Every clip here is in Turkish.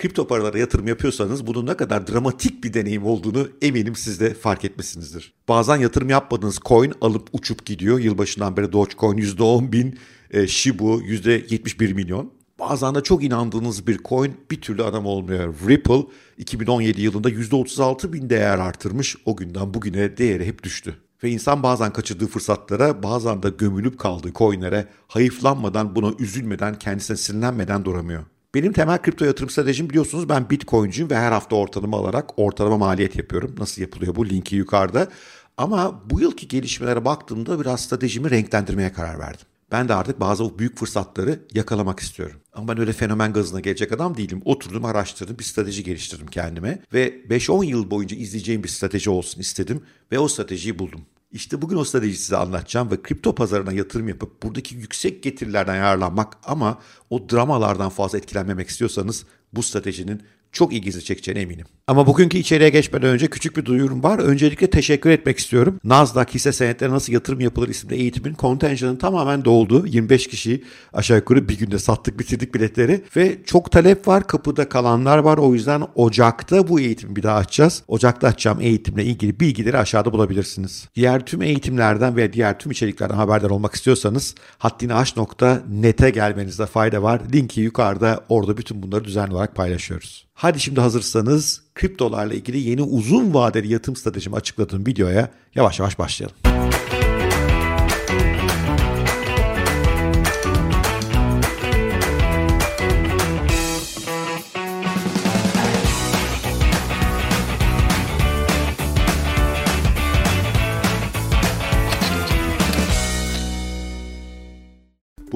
Kripto paralara yatırım yapıyorsanız bunun ne kadar dramatik bir deneyim olduğunu eminim siz de fark etmişsinizdir. Bazen yatırım yapmadığınız coin alıp uçup gidiyor. Yılbaşından beri Dogecoin %10 bin, e, Shibu %71 milyon. Bazen de çok inandığınız bir coin bir türlü adam olmuyor. Ripple 2017 yılında %36 bin değer artırmış. O günden bugüne değeri hep düştü. Ve insan bazen kaçırdığı fırsatlara, bazen de gömülüp kaldığı coinlere hayıflanmadan, buna üzülmeden, kendisine sinirlenmeden duramıyor. Benim temel kripto yatırım stratejim biliyorsunuz ben Bitcoin'cuyum ve her hafta ortalama alarak ortalama maliyet yapıyorum. Nasıl yapılıyor bu? Linki yukarıda. Ama bu yılki gelişmelere baktığımda biraz stratejimi renklendirmeye karar verdim. Ben de artık bazı büyük fırsatları yakalamak istiyorum. Ama ben öyle fenomen gazına gelecek adam değilim. Oturdum, araştırdım, bir strateji geliştirdim kendime. Ve 5-10 yıl boyunca izleyeceğim bir strateji olsun istedim. Ve o stratejiyi buldum. İşte bugün o stratejiyi size anlatacağım ve kripto pazarına yatırım yapıp buradaki yüksek getirilerden yararlanmak ama o dramalardan fazla etkilenmemek istiyorsanız bu stratejinin çok ilginizi çekeceğine eminim. Ama bugünkü içeriğe geçmeden önce küçük bir duyurum var. Öncelikle teşekkür etmek istiyorum. Nasdaq hisse senetleri nasıl yatırım yapılır isimli eğitimin kontenjanı tamamen doldu. 25 kişi aşağı yukarı bir günde sattık bitirdik biletleri ve çok talep var. Kapıda kalanlar var. O yüzden Ocak'ta bu eğitimi bir daha açacağız. Ocak'ta açacağım eğitimle ilgili bilgileri aşağıda bulabilirsiniz. Diğer tüm eğitimlerden ve diğer tüm içeriklerden haberdar olmak istiyorsanız haddiniaş.net'e gelmenizde fayda var. Linki yukarıda orada bütün bunları düzenli olarak paylaşıyoruz. Hadi şimdi hazırsanız kriptolarla ilgili yeni uzun vadeli yatırım stratejimi açıkladığım videoya yavaş yavaş başlayalım.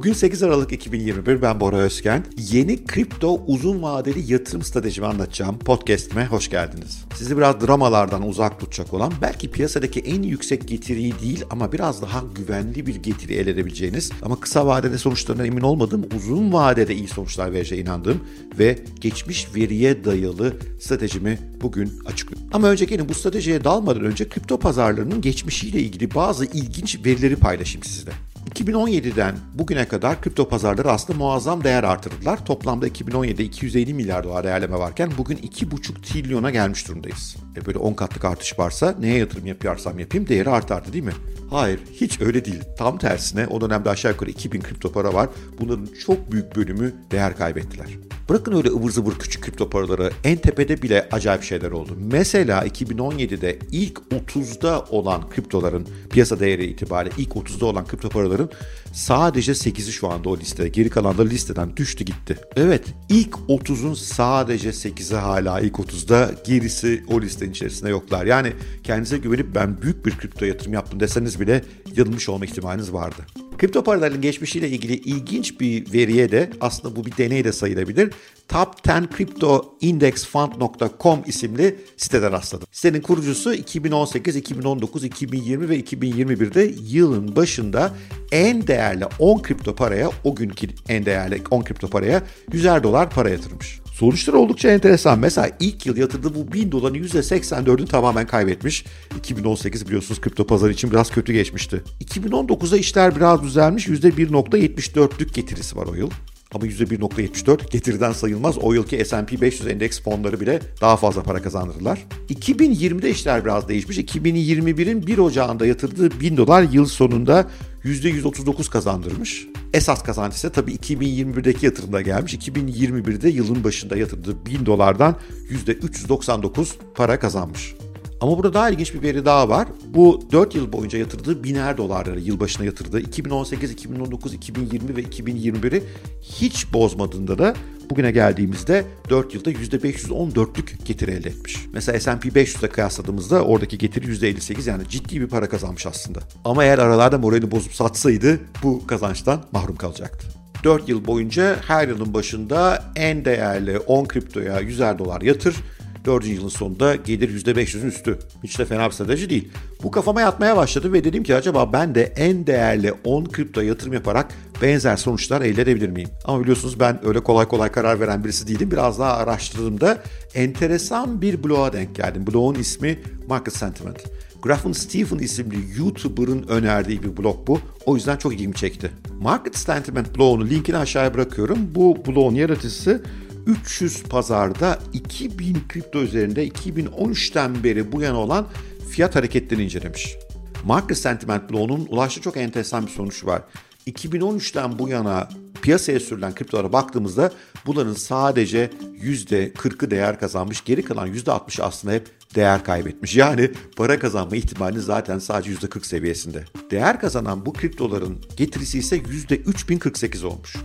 Bugün 8 Aralık 2021 ben Bora Özken. Yeni kripto uzun vadeli yatırım stratejimi anlatacağım podcast'ime hoş geldiniz. Sizi biraz dramalardan uzak tutacak olan belki piyasadaki en yüksek getiriyi değil ama biraz daha güvenli bir getiri elde edebileceğiniz ama kısa vadede sonuçlarından emin olmadığım uzun vadede iyi sonuçlar vereceğine inandığım ve geçmiş veriye dayalı stratejimi bugün açıklıyorum. Ama önce gelin bu stratejiye dalmadan önce kripto pazarlarının geçmişiyle ilgili bazı ilginç verileri paylaşayım sizle. 2017'den bugüne kadar kripto pazarları aslında muazzam değer artırdılar. Toplamda 2017'de 250 milyar dolar değerleme varken bugün 2,5 trilyona gelmiş durumdayız. E böyle 10 katlık artış varsa neye yatırım yapıyorsam yapayım değeri artardı değil mi? Hayır hiç öyle değil. Tam tersine o dönemde aşağı yukarı 2000 kripto para var. Bunların çok büyük bölümü değer kaybettiler. Bırakın öyle ıvır zıvır küçük kripto paraları en tepede bile acayip şeyler oldu. Mesela 2017'de ilk 30'da olan kriptoların piyasa değeri itibariyle ilk 30'da olan kripto paraların sadece 8'i şu anda o listede. Geri kalanları listeden düştü gitti. Evet ilk 30'un sadece 8'i hala ilk 30'da gerisi o listenin içerisinde yoklar. Yani kendinize güvenip ben büyük bir kripto yatırım yaptım deseniz bile yanılmış olma ihtimaliniz vardı. Kripto paraların geçmişiyle ilgili ilginç bir veriye de aslında bu bir deney de sayılabilir. Top 10 Crypto Index Fund.com isimli siteden rastladım. Sitenin kurucusu 2018, 2019, 2020 ve 2021'de yılın başında en değerli 10 kripto paraya, o günkü en değerli 10 kripto paraya 100'er dolar para yatırmış. Sonuçlar oldukça enteresan. Mesela ilk yıl yatırdığı bu 1000 doların %84'ünü tamamen kaybetmiş. 2018 biliyorsunuz kripto pazarı için biraz kötü geçmişti. 2019'da işler biraz düzelmiş. %1.74'lük getirisi var o yıl. Ama %1.74 getiriden sayılmaz. O yılki S&P 500 endeks fonları bile daha fazla para kazandırdılar. 2020'de işler biraz değişmiş. 2021'in 1 Ocağı'nda yatırdığı 1000 dolar yıl sonunda %139 kazandırmış. Esas kazanç ise tabii 2021'deki yatırımda gelmiş. 2021'de yılın başında yatırdığı 1000 dolardan %399 para kazanmış. Ama burada daha ilginç bir veri daha var. Bu 4 yıl boyunca yatırdığı biner dolarları yılbaşına yatırdığı 2018, 2019, 2020 ve 2021'i hiç bozmadığında da bugüne geldiğimizde 4 yılda %514'lük getiri elde etmiş. Mesela S&P 500'e kıyasladığımızda oradaki getiri %58 yani ciddi bir para kazanmış aslında. Ama eğer aralarda moralini bozup satsaydı bu kazançtan mahrum kalacaktı. 4 yıl boyunca her yılın başında en değerli 10 kriptoya 100'er dolar yatır, 4. yılın sonunda gelir %500'ün üstü. Hiç de fena bir strateji değil. Bu kafama yatmaya başladı ve dedim ki acaba ben de en değerli 10 kripto yatırım yaparak benzer sonuçlar elde edebilir miyim? Ama biliyorsunuz ben öyle kolay kolay karar veren birisi değilim. Biraz daha araştırdığımda enteresan bir bloğa denk geldim. Bloğun ismi Market Sentiment. Grafın Stephen isimli YouTuber'ın önerdiği bir blog bu. O yüzden çok ilgimi çekti. Market Sentiment bloğunu linkini aşağıya bırakıyorum. Bu bloğun yaratıcısı 300 pazarda 2000 kripto üzerinde 2013'ten beri bu yana olan fiyat hareketlerini incelemiş. Market Sentiment Blow'un ulaştığı çok enteresan bir sonuç var. 2013'ten bu yana piyasaya sürülen kriptolara baktığımızda bunların sadece %40'ı değer kazanmış. Geri kalan %60'ı aslında hep değer kaybetmiş. Yani para kazanma ihtimali zaten sadece %40 seviyesinde. Değer kazanan bu kriptoların getirisi ise %3048 olmuş.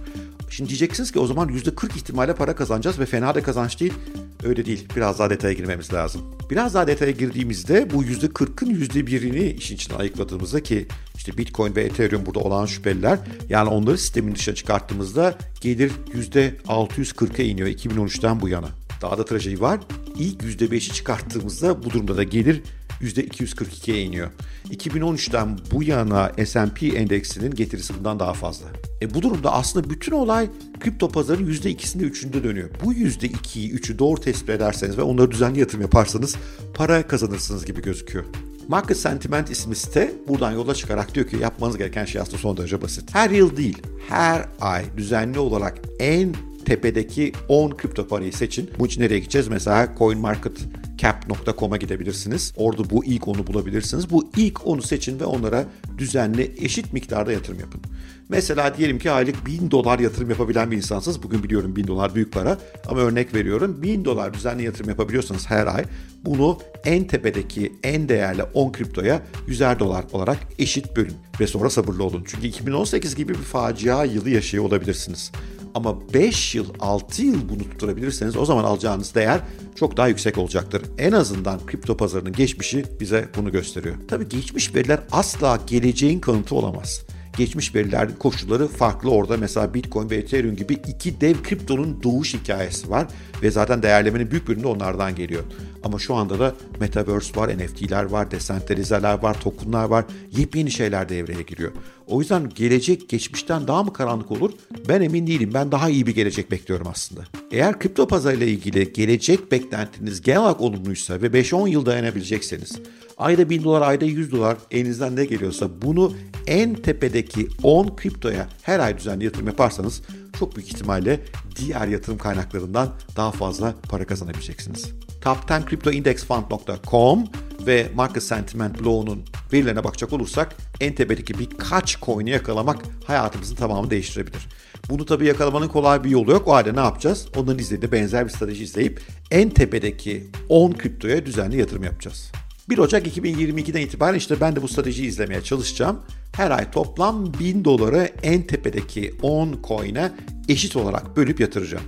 Şimdi diyeceksiniz ki o zaman %40 ihtimalle para kazanacağız ve fena da kazanç değil. Öyle değil. Biraz daha detaya girmemiz lazım. Biraz daha detaya girdiğimizde bu %40'ın %1'ini işin içine ayıkladığımızda ki işte Bitcoin ve Ethereum burada olan şüpheliler yani onları sistemin dışına çıkarttığımızda gelir %640'a iniyor 2013'ten bu yana. Daha da trajedi var. İlk %5'i çıkarttığımızda bu durumda da gelir %242'ye iniyor. 2013'ten bu yana S&P endeksinin getirisi bundan daha fazla. E bu durumda aslında bütün olay kripto pazarının %2'sinde 3'ünde dönüyor. Bu %2'yi 3'ü doğru tespit ederseniz ve onları düzenli yatırım yaparsanız para kazanırsınız gibi gözüküyor. Market Sentiment ismi site buradan yola çıkarak diyor ki yapmanız gereken şey aslında son derece basit. Her yıl değil, her ay düzenli olarak en tepedeki 10 kripto parayı seçin. Bu için nereye gideceğiz? Mesela CoinMarketCap.com'a gidebilirsiniz. Orada bu ilk 10'u bulabilirsiniz. Bu ilk 10'u seçin ve onlara düzenli eşit miktarda yatırım yapın. Mesela diyelim ki aylık 1000 dolar yatırım yapabilen bir insansınız. Bugün biliyorum 1000 dolar büyük para ama örnek veriyorum. 1000 dolar düzenli yatırım yapabiliyorsanız her ay bunu en tepedeki en değerli 10 kriptoya 100'er dolar olarak eşit bölün ve sonra sabırlı olun. Çünkü 2018 gibi bir facia yılı yaşıyor olabilirsiniz. Ama 5 yıl, 6 yıl bunu tutturabilirseniz o zaman alacağınız değer çok daha yüksek olacaktır. En azından kripto pazarının geçmişi bize bunu gösteriyor. Tabii geçmiş veriler asla geleceğin kanıtı olamaz geçmiş veriler koşulları farklı orada. Mesela Bitcoin ve Ethereum gibi iki dev kriptonun doğuş hikayesi var ve zaten değerlemenin büyük bölümü onlardan geliyor. Ama şu anda da Metaverse var, NFT'ler var, desentralizeler var, tokenlar var. Yepyeni şeyler devreye giriyor. O yüzden gelecek geçmişten daha mı karanlık olur? Ben emin değilim. Ben daha iyi bir gelecek bekliyorum aslında. Eğer kripto pazarıyla ilgili gelecek beklentiniz genel olarak olumluysa ve 5-10 yıl dayanabilecekseniz ayda 1000 dolar, ayda 100 dolar elinizden ne geliyorsa bunu en tepedeki 10 kriptoya her ay düzenli yatırım yaparsanız çok büyük ihtimalle diğer yatırım kaynaklarından daha fazla para kazanabileceksiniz. Top 10 cryptoindexfund.com ve Market Sentiment Blow'un verilerine bakacak olursak en tepedeki birkaç coin'i yakalamak hayatımızın tamamını değiştirebilir. Bunu tabii yakalamanın kolay bir yolu yok. O halde ne yapacağız? Onların izlediği benzer bir strateji izleyip en tepedeki 10 kriptoya düzenli yatırım yapacağız. 1 Ocak 2022'den itibaren işte ben de bu stratejiyi izlemeye çalışacağım. Her ay toplam 1000 doları en tepedeki 10 coin'e eşit olarak bölüp yatıracağım.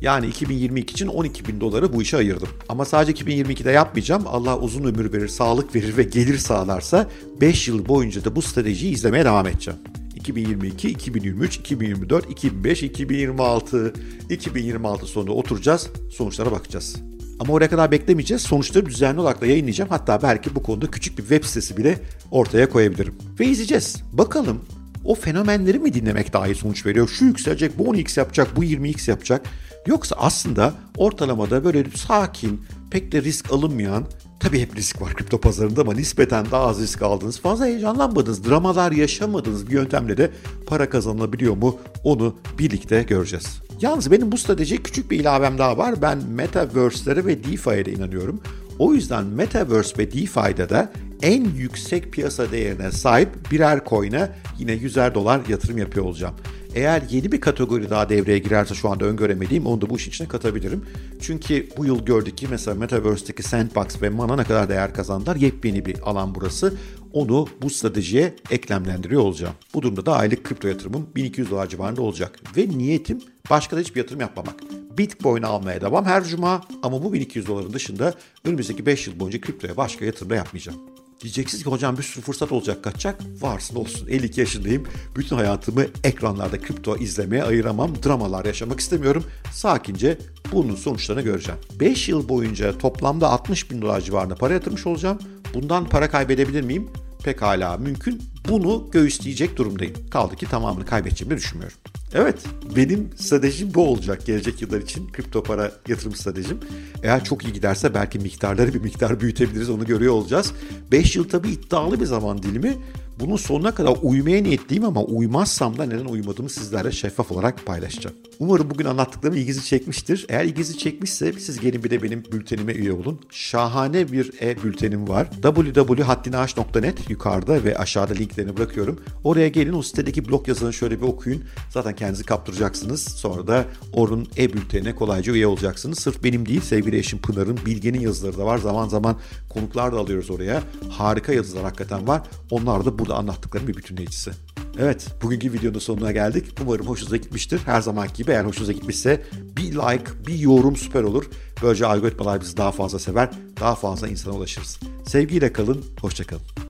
Yani 2022 için 12 bin doları bu işe ayırdım. Ama sadece 2022'de yapmayacağım. Allah uzun ömür verir, sağlık verir ve gelir sağlarsa 5 yıl boyunca da bu stratejiyi izlemeye devam edeceğim. 2022, 2023, 2024, 2025, 2026, 2026 sonunda oturacağız, sonuçlara bakacağız. Ama oraya kadar beklemeyeceğiz. Sonuçları düzenli olarak da yayınlayacağım. Hatta belki bu konuda küçük bir web sitesi bile ortaya koyabilirim. Ve izleyeceğiz. Bakalım o fenomenleri mi dinlemek daha iyi sonuç veriyor? Şu yükselecek, bu 10x yapacak, bu 20x yapacak. Yoksa aslında ortalamada böyle sakin, pek de risk alınmayan, tabii hep risk var kripto pazarında ama nispeten daha az risk aldınız, fazla heyecanlanmadınız, dramalar yaşamadığınız bir yöntemle de para kazanılabiliyor mu onu birlikte göreceğiz. Yalnız benim bu stratejiye küçük bir ilavem daha var. Ben Metaverse'lere ve DeFi'ye de inanıyorum. O yüzden Metaverse ve DeFi'de de en yüksek piyasa değerine sahip birer coin'e yine 100'er dolar yatırım yapıyor olacağım. Eğer yeni bir kategori daha devreye girerse şu anda öngöremediğim onu da bu işin içine katabilirim. Çünkü bu yıl gördük ki mesela Metaverse'deki Sandbox ve Mana ne kadar değer kazandılar. Yepyeni bir alan burası. Onu bu stratejiye eklemlendiriyor olacağım. Bu durumda da aylık kripto yatırımım 1200 dolar civarında olacak. Ve niyetim başka da hiçbir yatırım yapmamak. Bitcoin almaya devam her cuma ama bu 1200 doların dışında önümüzdeki 5 yıl boyunca kriptoya başka yatırım da yapmayacağım. Diyeceksiniz ki hocam bir sürü fırsat olacak kaçacak. Varsın olsun. 52 yaşındayım. Bütün hayatımı ekranlarda kripto izlemeye ayıramam. Dramalar yaşamak istemiyorum. Sakince bunun sonuçlarını göreceğim. 5 yıl boyunca toplamda 60 bin dolar civarında para yatırmış olacağım. Bundan para kaybedebilir miyim? Pekala mümkün. Bunu göğüsleyecek durumdayım. Kaldı ki tamamını kaybedeceğimi düşünmüyorum. Evet, benim stratejim bu olacak gelecek yıllar için kripto para yatırım stratejim. Eğer çok iyi giderse belki miktarları bir miktar büyütebiliriz onu görüyor olacağız. 5 yıl tabii iddialı bir zaman dilimi. Bunun sonuna kadar uymaya niyetliyim ama uymazsam da neden uymadığımı sizlerle şeffaf olarak paylaşacağım. Umarım bugün anlattıklarım ilginizi çekmiştir. Eğer ilginizi çekmişse siz gelin bir de benim bültenime üye olun. Şahane bir e-bültenim var. www.haddinaş.net yukarıda ve aşağıda linklerini bırakıyorum. Oraya gelin o sitedeki blog yazılarını şöyle bir okuyun. Zaten kendinizi kaptıracaksınız. Sonra da onun e-bültenine kolayca üye olacaksınız. Sırf benim değil sevgili eşim Pınar'ın, Bilge'nin yazıları da var. Zaman zaman konuklar da alıyoruz oraya. Harika yazılar hakikaten var. Onlar da burada anlattıklarım bir bütünleyicisi. Evet, bugünkü videonun sonuna geldik. Umarım hoşunuza gitmiştir. Her zamanki gibi eğer hoşunuza gitmişse bir like, bir yorum süper olur. Böylece algoritmalar bizi daha fazla sever, daha fazla insana ulaşırız. Sevgiyle kalın, hoşçakalın.